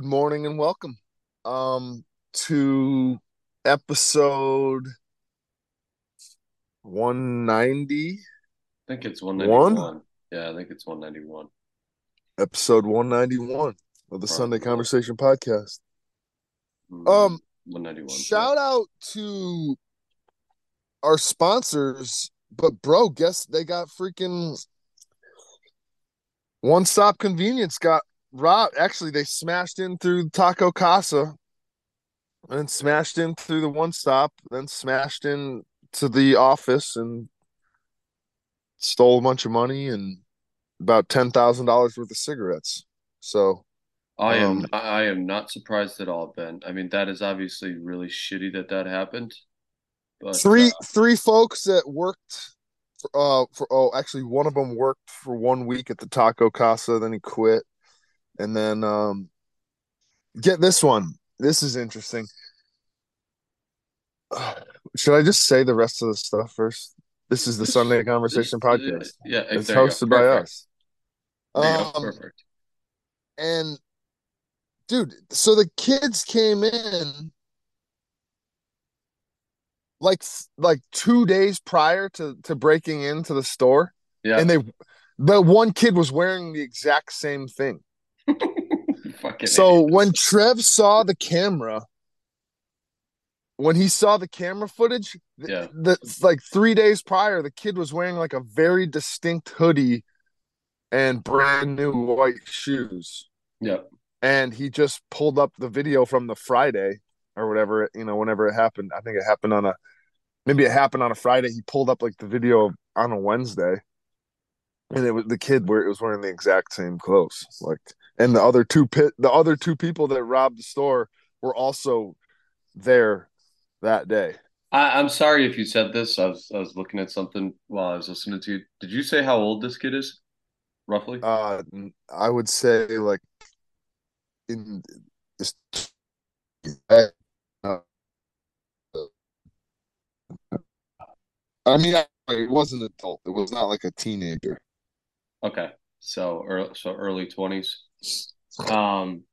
Good morning and welcome um to episode 190 I think it's 191. Yeah, I think it's 191. episode 191 of the Sunday Conversation podcast. Mm, Um 191. shout out to our sponsors, but bro, guess they got freaking one stop convenience got robbed. Actually, they smashed in through Taco Casa and smashed in through the one stop, then smashed in to the office and stole a bunch of money and about ten thousand dollars worth of cigarettes. So I am um, I am not surprised at all, Ben. I mean, that is obviously really shitty that that happened. But three uh, three folks that worked for, uh for oh actually one of them worked for one week at the Taco Casa, then he quit. And then um get this one. This is interesting. Should I just say the rest of the stuff first? This is the Sunday Conversation podcast. Yeah, It's there you hosted by us. There you go. Um Perfect. and dude, so the kids came in like like two days prior to to breaking into the store, Yeah. and they the one kid was wearing the exact same thing. Fucking So when Trev saw the camera, when he saw the camera footage, Yeah. the like three days prior, the kid was wearing like a very distinct hoodie and brand new white shoes. Yeah. and he just pulled up the video from the Friday or whatever, you know, whenever it happened. I think it happened on a maybe it happened on a Friday. He pulled up like the video on a Wednesday. And it was the kid where it was wearing the exact same clothes. Like and the other two pit the other two people that robbed the store were also there that day. I, I'm sorry if you said this. I was I was looking at something while I was listening to you. Did you say how old this kid is? Roughly? Uh I would say like in just uh, I mean, it wasn't adult. It was not like a teenager. Okay. So early, so early 20s. Um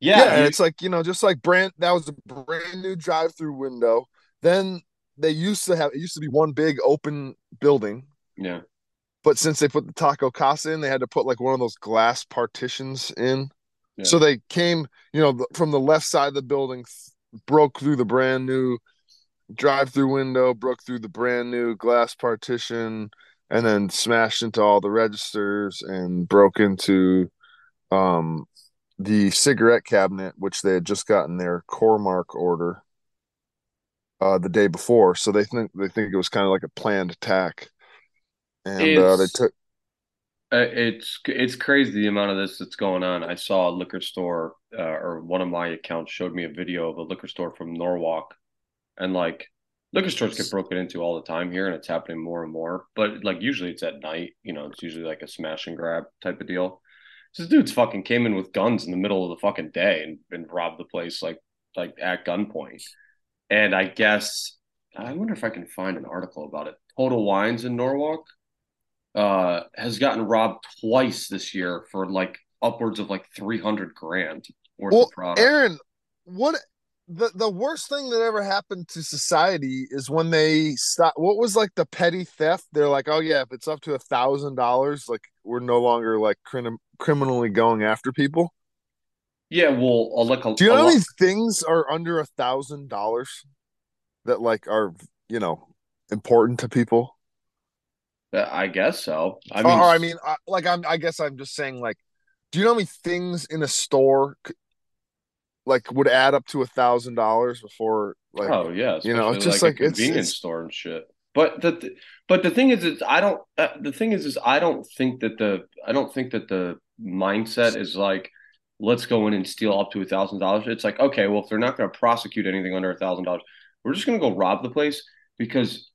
Yeah, yeah, and it's like you know, just like brand that was a brand new drive-through window. Then they used to have it used to be one big open building, yeah. but since they put the Taco Casa in, they had to put like one of those glass partitions in. Yeah. So they came, you know, from the left side of the building, broke through the brand new drive-through window, broke through the brand new glass partition, and then smashed into all the registers and broke into um the cigarette cabinet, which they had just gotten their Core-Mark order uh the day before. So they think they think it was kind of like a planned attack. And uh, they took Uh, it's it's crazy the amount of this that's going on. I saw a liquor store, uh, or one of my accounts showed me a video of a liquor store from Norwalk, and like liquor stores get broken into all the time here, and it's happening more and more. But like usually it's at night, you know, it's usually like a smash and grab type of deal. This dude's fucking came in with guns in the middle of the fucking day and, and robbed the place like like at gunpoint. And I guess I wonder if I can find an article about it. Total Wines in Norwalk uh has gotten robbed twice this year for like upwards of like 300 grand worth Well, of product. Aaron, what the the worst thing that ever happened to society is when they stop. What was like the petty theft? They're like, oh yeah, if it's up to a thousand dollars, like we're no longer like crim- criminally going after people. yeah, well, uh, like a, Do you know how many things are under a thousand dollars that like are you know important to people? I guess so. I mean, mean, or, I mean, I, like I'm. I guess I'm just saying, like, do you know how many things in a store, like, would add up to a thousand dollars before, like, oh yeah, you know, it's just like, like a convenience it's- store and shit. But the but the thing is, is I don't. Uh, the thing is, is I don't think that the I don't think that the mindset is like let's go in and steal up to a thousand dollars. It's like okay, well, if they're not going to prosecute anything under a thousand dollars, we're just going to go rob the place because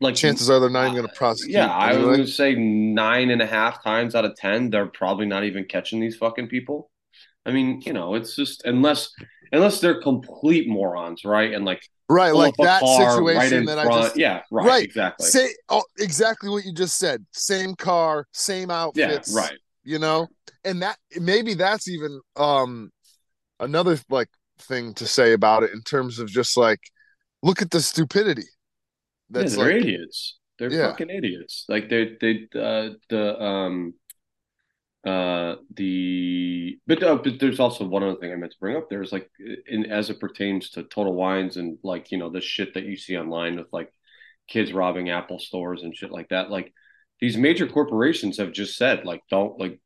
like chances are they're not even going to prosecute. Yeah, I anyway. going to say nine and a half times out of ten, they're probably not even catching these fucking people. I mean, you know, it's just unless unless they're complete morons, right? And like right, like that car situation right that I just yeah, right, Right. exactly. say. Oh, exactly what you just said. Same car, same yeah, outfits. right. You know, and that maybe that's even um another like thing to say about it in terms of just like look at the stupidity. That's yeah, they're like, idiots. They're yeah. fucking idiots. Like they they uh, the um uh the but, uh, but there's also one other thing I meant to bring up. There's like in as it pertains to Total Wines and like you know the shit that you see online with like kids robbing Apple stores and shit like that. Like these major corporations have just said like don't like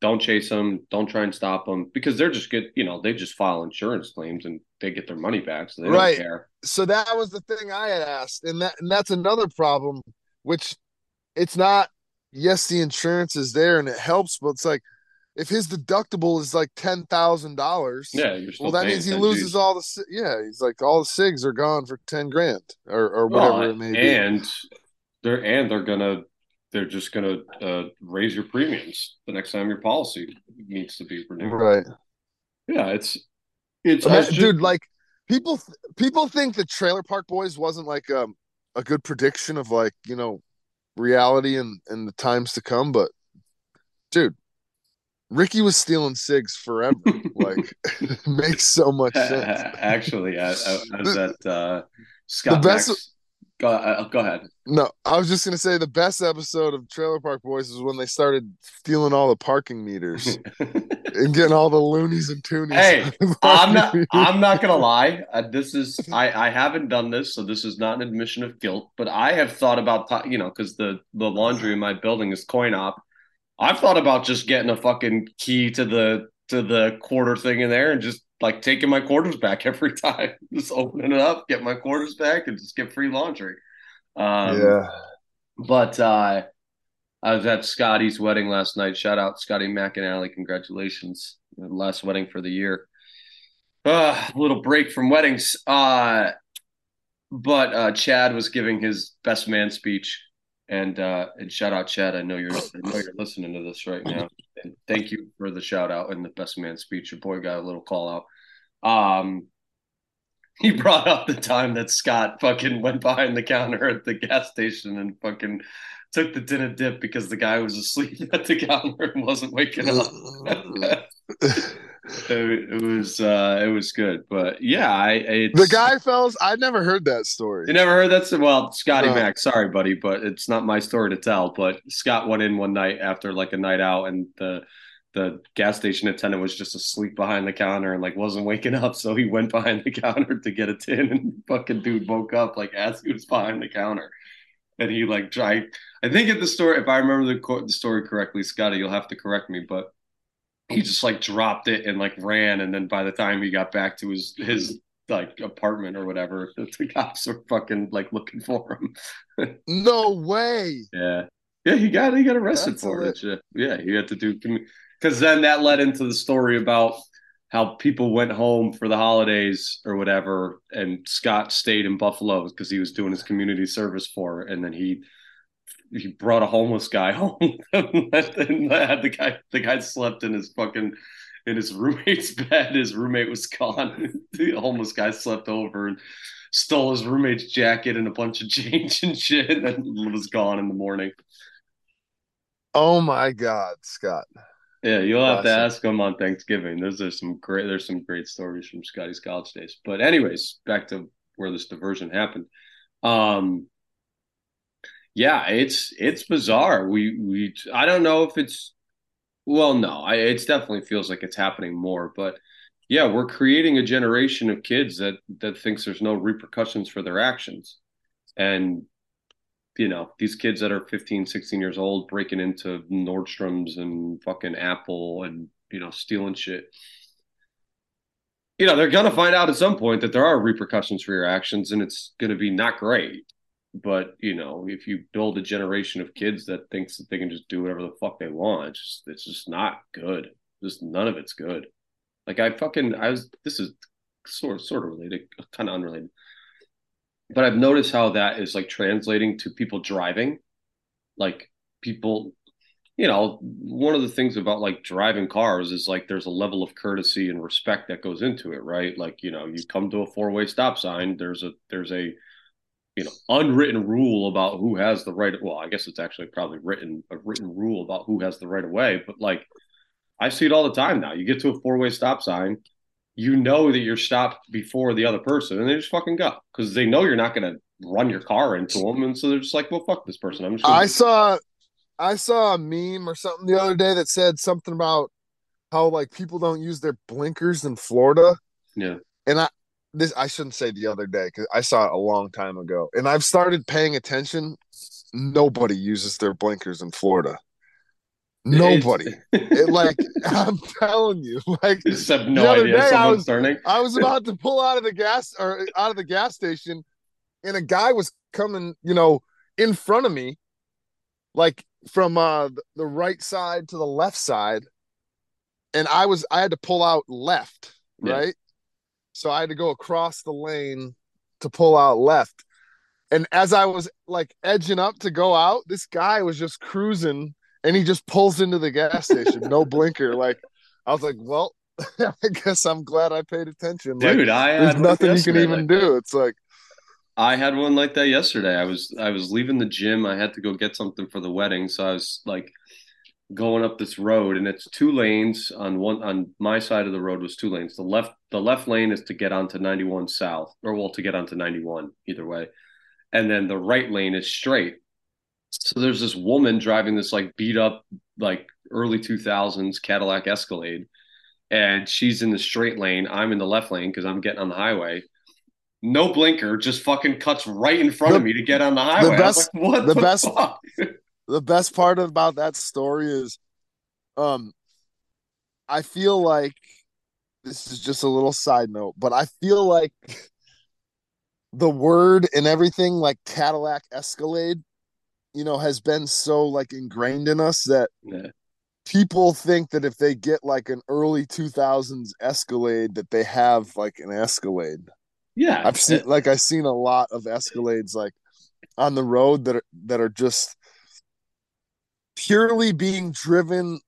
don't chase them, don't try and stop them because they're just good. You know, they just file insurance claims and they get their money back, so they right. don't care. So that was the thing I had asked, and that and that's another problem, which it's not. Yes, the insurance is there and it helps, but it's like if his deductible is like ten thousand dollars, yeah, well that means he loses all the yeah. He's like all the cigs are gone for ten grand or or whatever well, it may be, and they're and they're gonna they're just to uh, raise your premiums the next time your policy needs to be renewed. Right. Yeah, it's it's just... dude. Like people people think the Trailer Park Boys wasn't like um, a good prediction of like you know reality and and the times to come, but dude. Ricky was stealing cigs forever. like, makes so much sense. Actually, I, I, I was at uh, Scott the best, Max Go, uh, go ahead. No, I was just gonna say the best episode of Trailer Park Boys is when they started stealing all the parking meters and getting all the loonies and toonies. Hey, I'm not. I'm not gonna lie. Uh, this is. I I haven't done this, so this is not an admission of guilt. But I have thought about you know because the the laundry in my building is coin op. I've thought about just getting a fucking key to the to the quarter thing in there and just like taking my quarters back every time, just opening it up, get my quarters back, and just get free laundry. Um, yeah. But uh, I was at Scotty's wedding last night. Shout out Scotty McAnally. Congratulations. Last wedding for the year. Uh, little break from weddings. Uh, but uh, Chad was giving his best man speech. And uh, and shout out Chad. I know you're I know you're listening to this right now and thank you for the shout out and the best man speech. Your boy got a little call out. Um, he brought up the time that Scott fucking went behind the counter at the gas station and fucking took the tin of dip because the guy was asleep at the counter and wasn't waking up. it, it, was uh it was good but yeah i the guy fellas i never heard that story you never heard that well scotty no. mac sorry buddy but it's not my story to tell but scott went in one night after like a night out and the the gas station attendant was just asleep behind the counter and like wasn't waking up so he went behind the counter to get a tin and fucking dude woke up like as he was behind the counter and he like tried i think at the story if i remember the, the story correctly scotty you'll have to correct me but he just like dropped it and like ran and then by the time he got back to his his like apartment or whatever the cops were fucking like looking for him. No way. Yeah. Yeah he got he got arrested That's for it. yeah he had to do because then that led into the story about how people went home for the holidays or whatever and scott stayed in buffalo because he was doing his community service for it and then he he brought a homeless guy home and had the guy the guy slept in his fucking in his roommate's bed. His roommate was gone. the homeless guy slept over and stole his roommate's jacket and a bunch of change and shit and was gone in the morning. Oh my god, Scott. Yeah, you'll have awesome. to ask him on Thanksgiving. Those are some great there's some great stories from Scotty's college days. But anyways, back to where this diversion happened. Um yeah, it's it's bizarre. We we I don't know if it's well, no, I, it definitely feels like it's happening more, but yeah, we're creating a generation of kids that that thinks there's no repercussions for their actions. And you know, these kids that are 15, 16 years old breaking into Nordstrom's and fucking Apple and you know, stealing shit. You know, they're gonna find out at some point that there are repercussions for your actions and it's gonna be not great but you know if you build a generation of kids that thinks that they can just do whatever the fuck they want it's just it's just not good. Just none of it's good. Like i fucking i was this is sort sort of related kind of unrelated. But i've noticed how that is like translating to people driving. Like people you know one of the things about like driving cars is like there's a level of courtesy and respect that goes into it right? Like you know you come to a four-way stop sign there's a there's a you know unwritten rule about who has the right well i guess it's actually probably written a written rule about who has the right of way but like i see it all the time now you get to a four-way stop sign you know that you're stopped before the other person, and they just fucking go because they know you're not gonna run your car into them, and so they're just like, well, fuck this person. I'm just. Gonna- I saw I saw a meme or something the other day that said something about how like people don't use their blinkers in Florida. Yeah. And I this I shouldn't say the other day because I saw it a long time ago. And I've started paying attention. Nobody uses their blinkers in Florida. Nobody. it, like I'm telling you, like just have no idea day, someone's was, turning. I was about to pull out of the gas or out of the gas station, and a guy was coming, you know, in front of me, like from uh the right side to the left side and i was i had to pull out left right yeah. So i had to go across the lane to pull out left. And as i was like edging up to go out this guy was just cruising and he just pulls into the gas station no blinker. Like i was like well i guess i'm glad i paid attention. Dude like, i there's nothing you can even like do. It's like I had one like that yesterday. I was I was leaving the gym. I had to go get something for the wedding, so I was like going up this road, and it's two lanes on one on my side of the road was two lanes. The left the left lane is to get onto 91 south, or well to get onto 91 either way, and then the right lane is straight. So there's this woman driving this like beat up like early 2000s Cadillac Escalade, and she's in the straight lane. I'm in the left lane because I'm getting on the highway no blinker, just fucking cuts right in front the, of me to get on the highway. The best, like, what the, the best, fuck? the best part about that story is, um, I feel like this is just a little side note, but I feel like the word and everything like Cadillac Escalade, you know, has been so like ingrained in us that yeah. people think that if they get like an early 2000s Escalade that they have like an Escalade. Yeah, I've seen like I've seen a lot of Escalades like on the road that are that are just purely being driven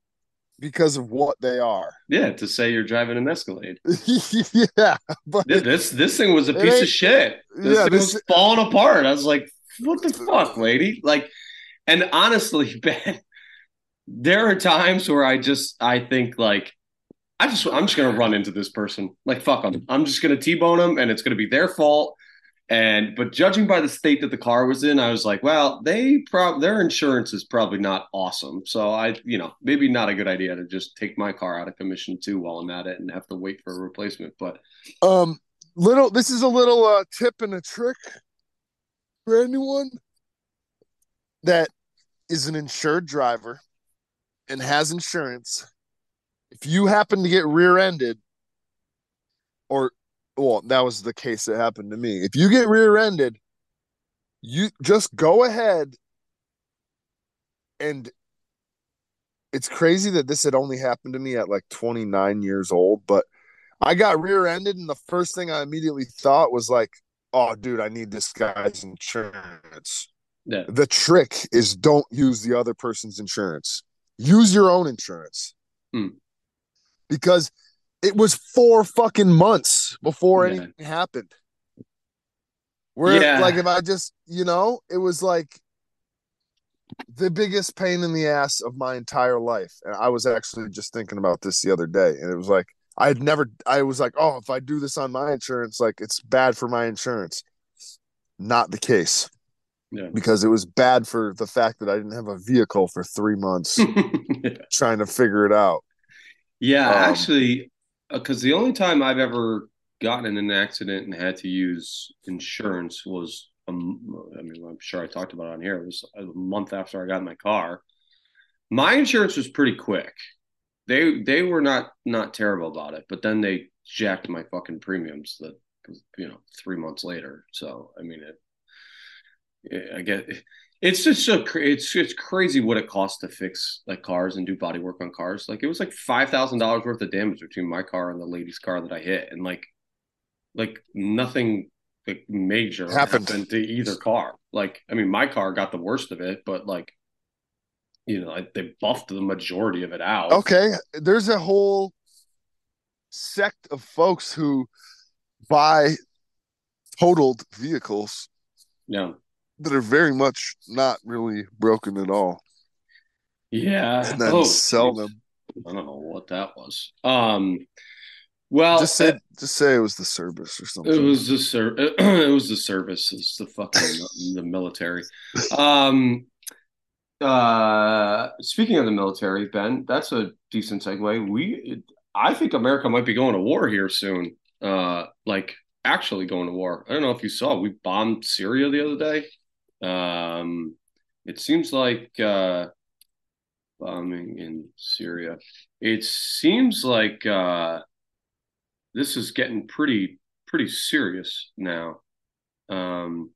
because of what they are. Yeah, to say you're driving an Escalade. yeah, but this this thing was a piece of shit. This yeah, thing this, was falling apart. I was like, "What the fuck, lady?" Like, and honestly, Ben, there are times where I just I think like I just I'm just gonna run into this person. Like fuck them. I'm just gonna t-bone them, and it's gonna be their fault. And but judging by the state that the car was in, I was like, well, they prob their insurance is probably not awesome. So I, you know, maybe not a good idea to just take my car out of commission too while I'm at it and have to wait for a replacement. But um, little this is a little uh, tip and a trick for anyone that is an insured driver and has insurance if you happen to get rear-ended or well that was the case that happened to me. If you get rear-ended you just go ahead and it's crazy that this had only happened to me at like 29 years old but i got rear-ended and the first thing i immediately thought was like oh dude i need this guy's insurance. Yeah. the trick is don't use the other person's insurance. Use your own insurance. Hmm. Because it was four fucking months before Yeah. anything happened. Where Yeah. like if I just you know, it was like the biggest pain in the ass of my entire life. And I was actually just thinking about this the other day. And it was like I had never I was like, oh, if I do this on my insurance, like it's bad for my insurance. Not the case. Yeah. Because it was bad for the fact that I didn't have a vehicle for three months yeah. trying to figure it out. Yeah, Um, actually, because the only time I've ever gotten in an accident and had to use insurance was, um, I mean, I'm sure I talked about it on here. It was a month after I got in my car. My insurance was pretty quick. They they were not not terrible about it, but then they jacked my fucking premiums that you know three months later. So I mean it. I get it's just so it's it's crazy what it costs to fix like cars and do body work on cars. Like it was like five thousand dollars worth of damage between my car and the lady's car that I hit, and like like nothing like major Happened. happened, to either car. Like I mean, my car got the worst of it, but like you know they buffed the majority of it out. Okay, there's a whole sect of folks who buy totaled vehicles Yeah. That are very much not really broken at all Yeah. and then Oh, sell them. I don't know what that was. Um, Well, just say uh, just say it was the service or something. it was the ser- it was the service. It's the fucking the military. Um, uh, speaking of the military, Ben, that's a decent segue. We, I think America might be going to war here soon. Uh, like actually going to war. I don't know if you saw, we bombed Syria the other day. Um, it seems like uh, bombing in Syria. It seems like uh, this is getting pretty pretty serious now. Um,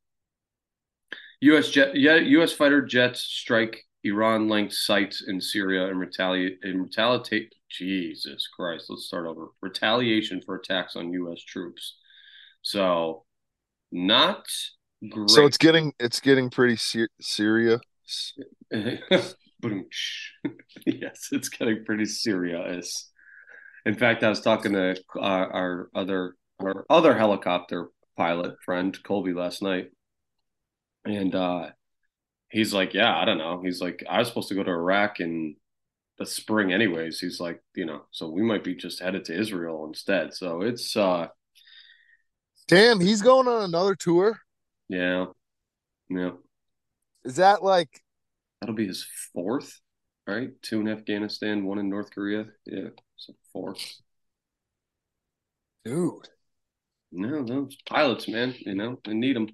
U.S. jet, yeah, U.S. fighter jets strike Iran-linked sites in Syria and retaliate and retaliate. Jesus Christ, let's start over. Retaliation for attacks on U.S. troops. So, not great. So it's getting it's getting pretty ser- Syria. yes, it's getting pretty serious. In fact, I was talking to our, our other our other helicopter pilot friend Colby last night, and uh, he's like, "Yeah, I don't know." He's like, "I was supposed to go to Iraq in the spring, anyways." He's like, "You know, so we might be just headed to Israel instead." So it's uh, damn, he's going on another tour. Yeah, yeah. Is that like that'll be his fourth? Right, two in Afghanistan, one in North Korea. Yeah, so four. Dude, no, those pilots, man, you know, they need them.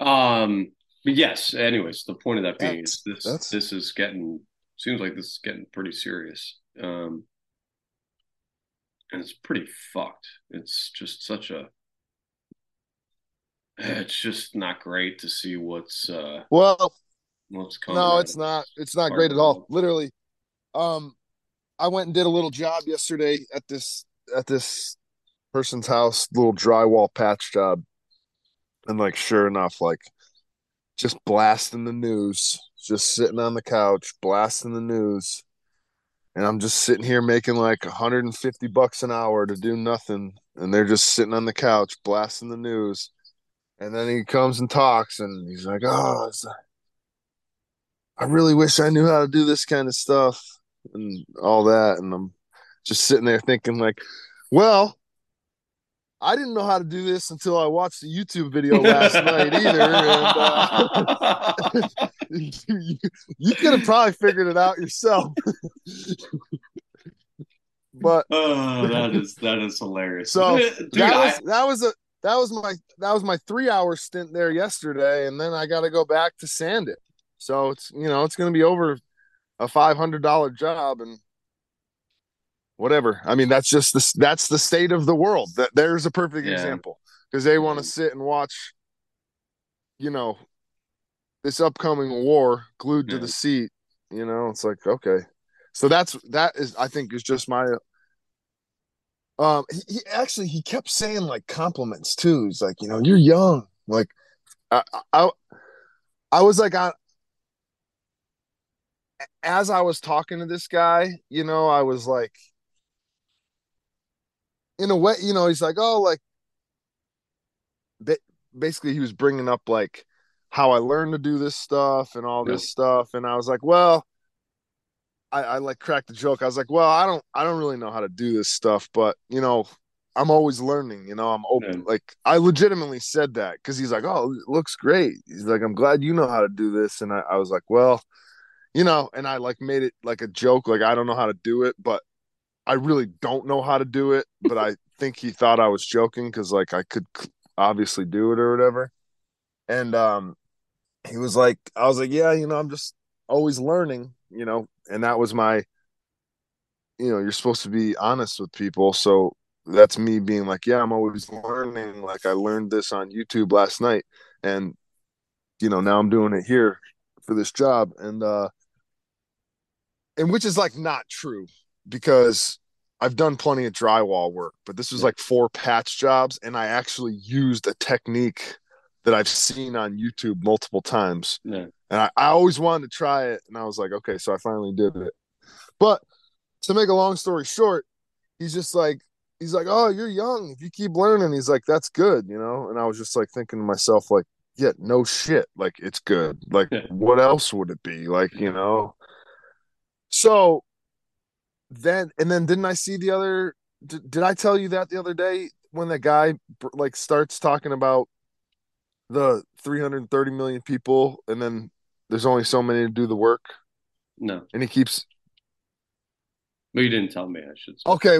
Um, but yes. Anyways, the point of that being that's, is this that's... this is getting seems like this is getting pretty serious. Um, and it's pretty fucked. It's just such a. It's just not great to see what's. uh Well, what's coming. No, it's not. It's not great at all. Literally, um, I went and did a little job yesterday at this at this person's house, little drywall patch job, and like, sure enough, like just blasting the news, just sitting on the couch, blasting the news. And I'm just sitting here making like 150 bucks an hour to do nothing. And they're just sitting on the couch blasting the news. And then he comes and talks and he's like, Oh, I really wish I knew how to do this kind of stuff and all that. And I'm just sitting there thinking, like, well, I didn't know how to do this until I watched the YouTube video last night either. And uh, you, you could have probably figured it out yourself. but oh, that is that is hilarious. So Dude, that was I... that was a that was my that was my three hour stint there yesterday, and then I got to go back to sand it. So it's you know it's going to be over a five hundred dollar job, and whatever. I mean, that's just the that's the state of the world. That there's a perfect yeah. example because they want to mm-hmm. sit and watch, you know, this upcoming war glued yeah. to the mm-hmm. seat. You know, it's like okay, so that's that is I think is just my. Um, he, he actually he kept saying like compliments too. He's like, you know, you're young. Like, I I, I was like, I, as I was talking to this guy, you know, I was like, in a way, you know, he's like, oh, like, basically, he was bringing up like how I learned to do this stuff and all this stuff, and I was like, well, I, I like cracked the joke. I was like, well, I don't, I don't really know how to do this stuff, but you know, I'm always learning. You know, I'm open. Yeah. Like, I legitimately said that because he's like, oh, it looks great. He's like, I'm glad you know how to do this, and I, I was like, well, you know, and I like made it like a joke, like I don't know how to do it, but I really don't know how to do it, but I think he thought I was joking because like I could obviously do it or whatever. And um he was like, I was like, yeah, you know, I'm just always learning, you know, and that was my, you know, you're supposed to be honest with people. So that's me being like, yeah, I'm always learning. Like I learned this on YouTube last night and, you know, now I'm doing it here for this job. And, uh, and which is like not true because I've done plenty of drywall work, but this was like four patch jobs, and I actually used a technique that I've seen on YouTube multiple times. Yeah. And I, I always wanted to try it, and I was like, okay, so I finally did it. But to make a long story short, he's just like, he's like, oh, you're young. If you keep learning, he's like, that's good, you know. And I was just like thinking to myself, like, yeah, no shit, like it's good. Like, what else would it be? Like, you know. So then and then didn't I see the other did, did I tell you that the other day when that guy like starts talking about the 330 million people and then there's only so many to do the work? No. And he keeps But you didn't tell me I should say. Okay,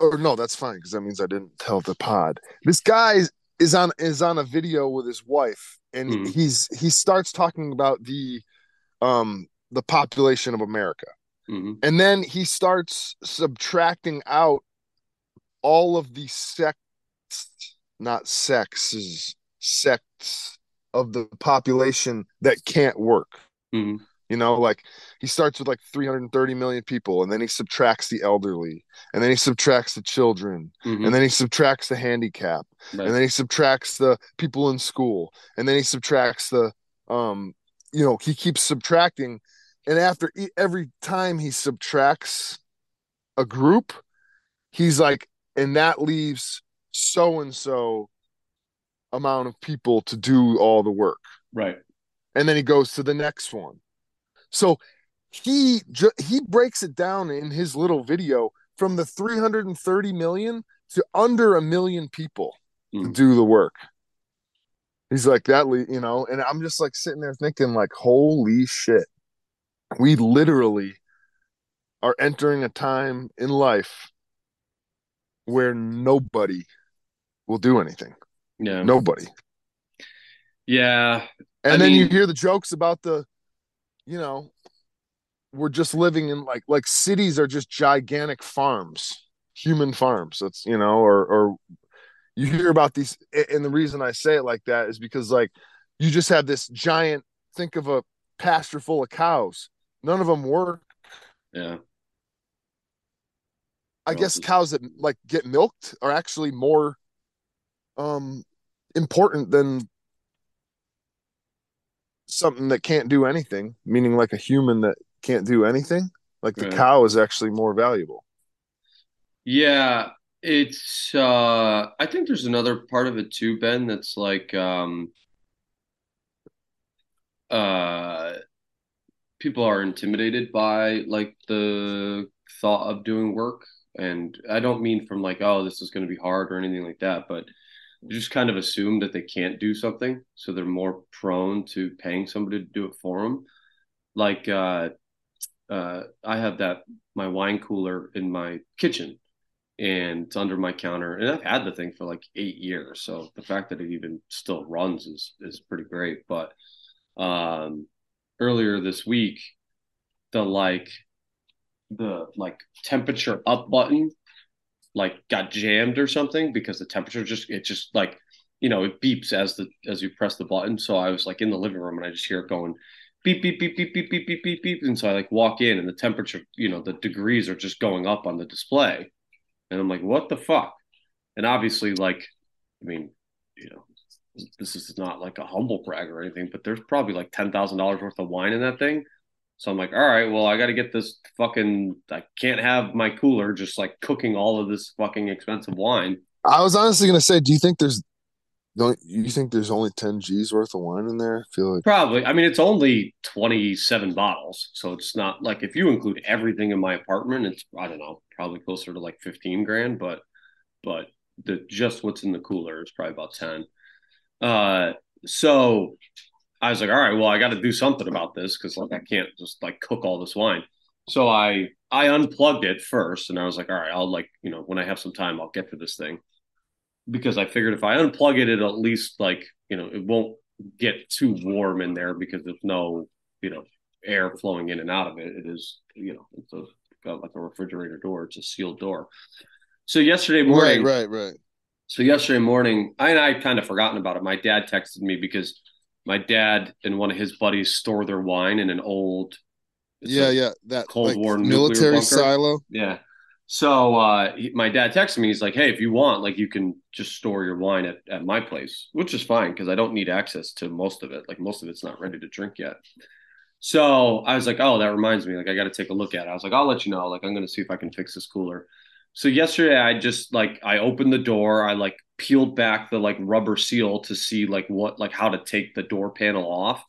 or no, that's fine because that means I didn't tell the pod. This guy is on is on a video with his wife and Mhm. he's he starts talking about the um the population of America. hmm And then he starts subtracting out all of the sects, not sexes, sects of the population that can't work. hmm You know, like he starts with like 330 million people, and then he subtracts the elderly, and then he subtracts the children, hmm and then he subtracts the handicap, Right. and then he subtracts the people in school, and then he subtracts the, um, you know, he keeps subtracting, and after e- every time he subtracts a group, he's like, and that leaves so and so amount of people to do all the work right. and then he goes to the next one. So he ju- he breaks it down in his little video from the 330 million to under a million people to Mm. do the work. He's like that, you know, and I'm just like sitting there thinking, like, holy shit, we literally are entering a time in life where nobody will do anything. Yeah. Nobody. Yeah. And I then you hear the jokes about the, you know, we're just living in like like cities are just gigantic farms, human farms. That's you know, or or you hear about these, and the reason I say it like that is because like you just have this giant. Think of a pasture full of cows. None of them work. Yeah. I guess cows that like get milked are actually more um important than something that can't do anything, meaning like a human that can't do anything. Like the Right. cow is actually more valuable. Yeah, it's uh I think there's another part of it too, Ben, that's like um uh people are intimidated by like the thought of doing work. And I don't mean from like, oh, this is going to be hard or anything like that, but just kind of assume that they can't do something, so they're more prone to paying somebody to do it for them. Like uh uh I have that my wine cooler in my kitchen and it's under my counter. And I've had the thing for like eight years. So the fact that it even still runs is is pretty great. But um earlier this week, the like the like temperature up button like got jammed or something because the temperature just it just like you know it beeps as the as you press the button. So I was like in the living room and I just hear it going beep beep beep beep beep beep beep beep beep. And so I like walk in and the temperature, you know, the degrees are just going up on the display. And I'm like, what the fuck? And obviously, like, I mean, you know, this is not like a humble brag or anything, but there's probably like ten thousand dollars worth of wine in that thing. So I'm like, all right, well, I got to get this fucking. I can't have my cooler just like cooking all of this fucking expensive wine. I was honestly gonna say, do you think there's don't you think there's only 10 G's worth of wine in there? I feel like Probably. I mean, it's only 27 bottles. So it's not like if you include everything in my apartment, it's, I don't know, probably closer to like 15 grand, but, but the just what's in the cooler is probably about 10. Uh, so I was like, all right, well, I got to do something about this because like I can't just like cook all this wine. So I, I unplugged it first and I was like, all right, I'll like, you know, when I have some time, I'll get to this thing because I figured if I unplug it, it'll at least like, you know, it won't get too warm in there because there's no, you know, air flowing in and out of it. It is, you know, it's a, got like a refrigerator door. It's a sealed door. So yesterday morning, right, right, right. so yesterday morning, I and I kind of forgotten about it. My dad texted me because my dad and one of his buddies store their wine in an old, Yeah, yeah. That Cold like, War military silo. yeah. So uh, he, my dad texted me. He's like, "Hey, if you want, like, you can just store your wine at, at my place, which is fine because I don't need access to most of it. Like, most of it's not ready to drink yet." So I was like, "Oh, that reminds me. Like, I got to take a look at it." I was like, "I'll let you know. Like, I'm gonna see if I can fix this cooler." So yesterday, I just like I opened the door. I like peeled back the like rubber seal to see like what like how to take the door panel off,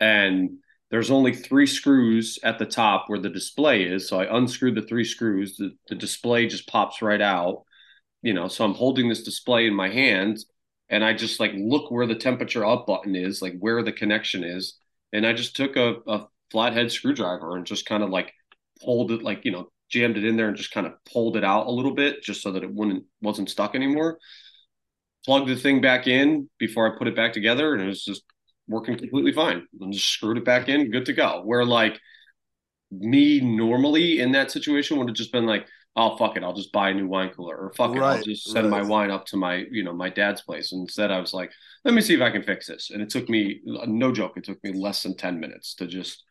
and there's only three screws at the top where the display is. So I unscrewed the three screws. The, the display just pops right out. You know, so I'm holding this display in my hand and I just like look where the temperature up button is, like where the connection is. And I just took a, a flathead screwdriver and just kind of like pulled it, like, you know, jammed it in there and just kind of pulled it out a little bit just so that it wouldn't wasn't stuck anymore. Plugged the thing back in before I put it back together, and it was just working completely fine. And just screwed it back in, good to go. Where like me normally in that situation would have just been like, oh fuck it, I'll just buy a new wine cooler, or fuck it, I'll just send right. my wine up to my you know my dad's place. And instead, I was like, let me see if I can fix this. And it took me no joke, it took me less than ten minutes to just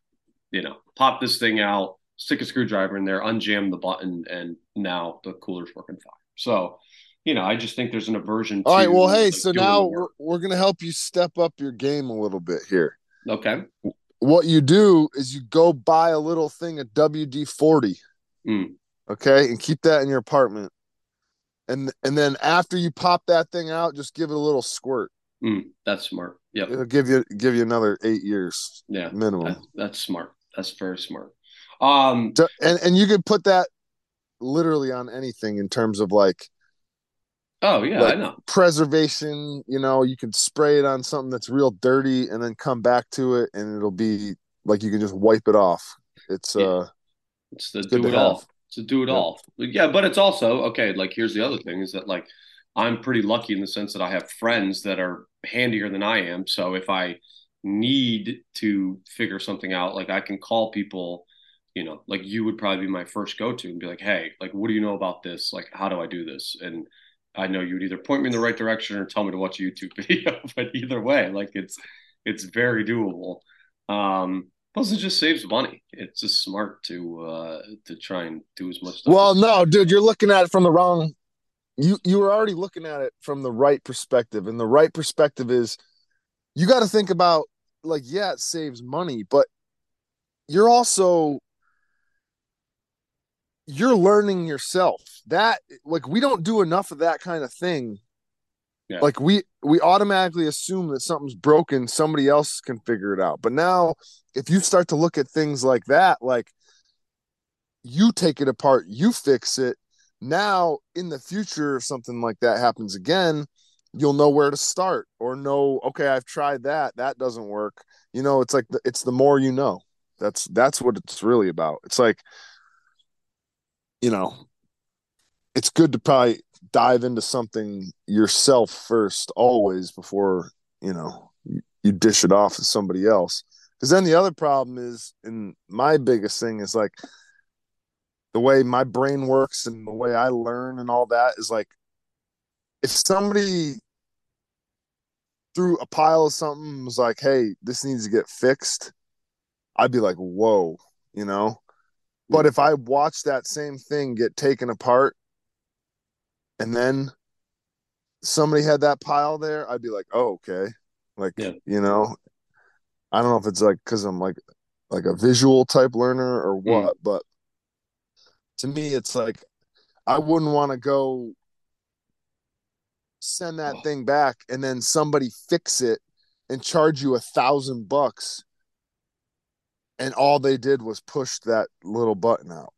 you know pop this thing out, stick a screwdriver in there, unjam the button, and now the cooler's working fine. So you know, I just think there's an aversion. All right. Well, hey, so now we're, we're going to help you step up your game a little bit here. Okay. What you do is you go buy a little thing of WD 40. Mm. Okay. And keep that in your apartment. And, and then after you pop that thing out, just give it a little squirt. Mm, that's smart. Yeah. It'll give you, give you another eight years. Yeah. Minimum. That, that's smart. That's very smart. Um, so, and, and you could put that literally on anything in terms of like, Oh yeah, like I know. Preservation, you know, you can spray it on something that's real dirty and then come back to it and it'll be like you can just wipe it off. It's yeah. uh it's the it's do it all. It's a do it yeah. all. Yeah, but it's also okay, like here's the other thing is that like I'm pretty lucky in the sense that I have friends that are handier than I am. So if I need to figure something out, like I can call people, you know, like you would probably be my first go to and be like, hey, like what do you know about this? Like how do I do this? And I know you would either point me in the right direction or tell me to watch a YouTube video. but either way, like it's it's very doable. Um, plus, it just saves money. It's just smart to uh, to try and do as much. Stuff well, no, dude, you're looking at it from the wrong. You you were already looking at it from the right perspective, and the right perspective is you got to think about like yeah, it saves money, but you're also you're learning yourself. That like we don't do enough of that kind of thing. Yeah. Like we we automatically assume that something's broken, somebody else can figure it out. But now if you start to look at things like that, like you take it apart, you fix it. Now in the future if something like that happens again, you'll know where to start or know okay, I've tried that, that doesn't work. You know, it's like the, it's the more you know. That's that's what it's really about. It's like you know, it's good to probably dive into something yourself first, always before you know you, dish it off to somebody else. Because then the other problem is, and my biggest thing is like the way my brain works and the way I learn and all that is like if somebody threw a pile of something was like, hey, this needs to get fixed, I'd be like, whoa, you know? But if I watch that same thing get taken apart and then somebody had that pile there, I'd be like, oh, okay. Like, yeah. you know, I don't know if it's like because I'm like like a visual type learner or mm. what, mm. but to me, it's like I wouldn't want to go send that oh. thing back and then somebody fix it and charge you a thousand bucks and all they did was push that little button out.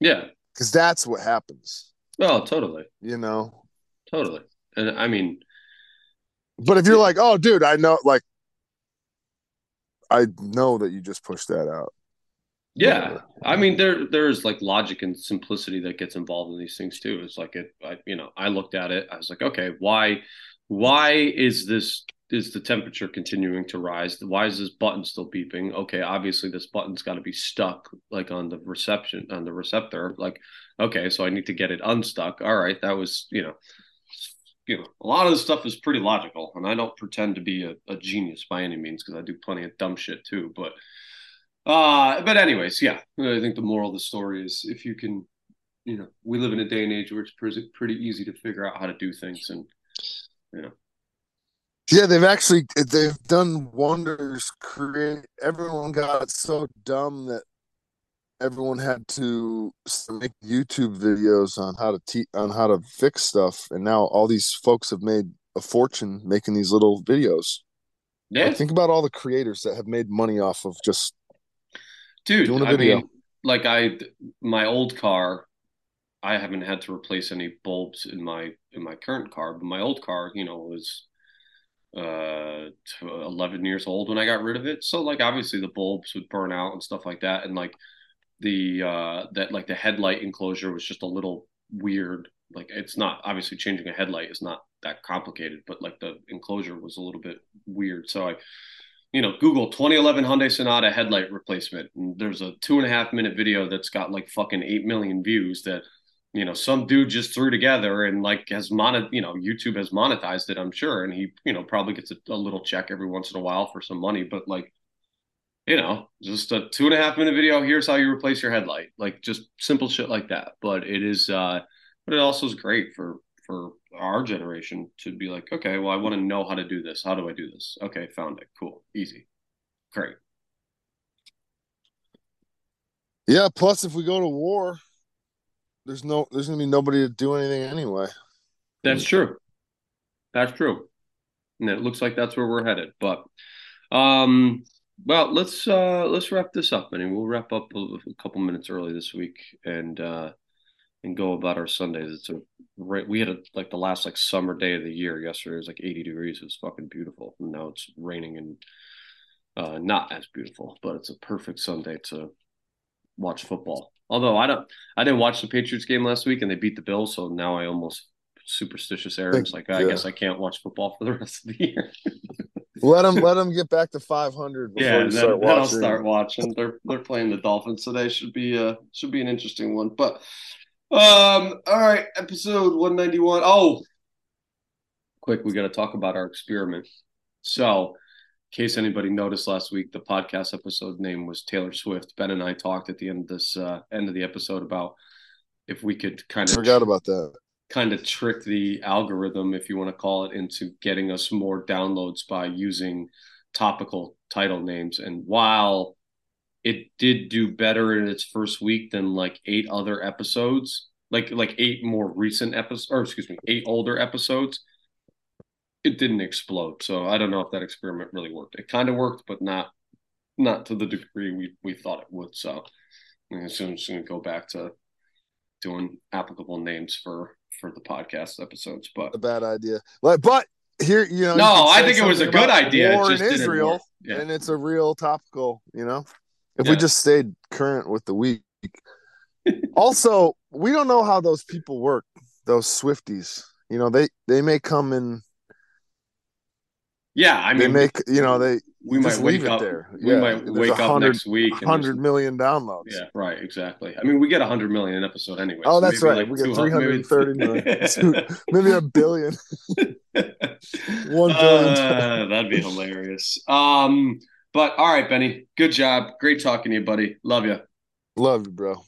Yeah. Because that's what happens. Oh, totally. You know? Totally. And I mean, but if you're like, oh, dude, I know, like, I know that you just pushed that out. Yeah, Whatever. I mean, there there's like logic and simplicity that gets involved in these things too. It's like it, I, you know, I looked at it. I was like, okay, why, why is this is the temperature continuing to rise? Why is this button still beeping? Okay, obviously this button's got to be stuck like on the reception on the receptor. Like, okay, so I need to get it unstuck. All right, that was you know, you know, a lot of this stuff is pretty logical, and I don't pretend to be a, a genius by any means because I do plenty of dumb shit too. But, uh, but anyways, yeah, I think the moral of the story is if you can, you know, we live in a day and age where it's pretty pretty easy to figure out how to do things, and you know yeah, they've actually they've done wonders. Create everyone got so dumb that everyone had to make YouTube videos on how to teach on how to fix stuff, and now all these folks have made a fortune making these little videos. Yeah, Like, think about all the creators that have made money off of just dude. doing a I video. mean, like I, my old car, I haven't had to replace any bulbs in my in my current car, but my old car, you know, was uh 11 years old when I got rid of it. So like obviously the bulbs would burn out and stuff like that and like the uh that like the headlight enclosure was just a little weird. Like it's not obviously changing a headlight is not that complicated, but like the enclosure was a little bit weird. So I you know, Google 2011 Hyundai Sonata headlight replacement. And there's a two and a half minute video that's got like fucking 8 million views that you know some dude just threw together and like has monet you know youtube has monetized it i'm sure and he you know probably gets a, a, little check every once in a while for some money but like you know just a two and a half minute video here's how you replace your headlight like just simple shit like that. But it is uh but it also is great for for our generation to be like okay well i want to know how to do this. How do i do this? Okay found it. Cool. Easy. Great. Yeah plus if we go to war there's no there's gonna be nobody to do anything anyway. That's true. That's true. And it looks like that's where we're headed. But um well let's uh let's wrap this up and we'll wrap up a, a, couple minutes early this week and uh and go about our Sundays. It's a we had a, like the last like summer day of the year yesterday. It was like 80 degrees. It was fucking beautiful. And now it's raining and uh, not as beautiful, but it's a perfect Sunday to watch football. Although I don't, I didn't watch the Patriots game last week, and they beat the Bills, so now I almost superstitious errors. Like I guess I can't watch football for the rest of the year. let them let them get back to 500 before yeah, then, start then I'll watching. start watching. They're they're playing the Dolphins today. Should be uh should be an interesting one. But um, all right, episode 191. Oh, quick, we got to talk about our experiment. So case anybody noticed last week, the podcast episode name was Taylor Swift. Ben and I talked at the end of this uh, end of the episode about if we could kind of forgot about that, kind of trick the algorithm, if you want to call it, into getting us more downloads by using topical title names. And while it did do better in its first week than like eight other episodes, like like eight more recent episodes, or excuse me, eight older episodes it didn't explode. So I don't know if that experiment really worked. It kind of worked, but not not to the degree we we thought it would. So I'm just going to go back to doing applicable names for for the podcast episodes. But a bad idea. Like, but here, you know, no, you I think it was a good idea. War in Israel, yeah. and it's a real topical. You know, if yeah. we just stayed current with the week. also, we don't know how those people work. Those Swifties, you know, they they may come in yeah, I mean, they make you know they we might wake up there. We yeah, might wake up next week. Hundred million downloads. Yeah, right. Exactly. I mean, we get hundred million an episode anyway. Oh, so that's right. Like we get three hundred thirty million, maybe a billion. One billion. Uh, that'd be hilarious. Um, but all right, Benny. Good job. Great talking to you, buddy. Love you. Love you, bro.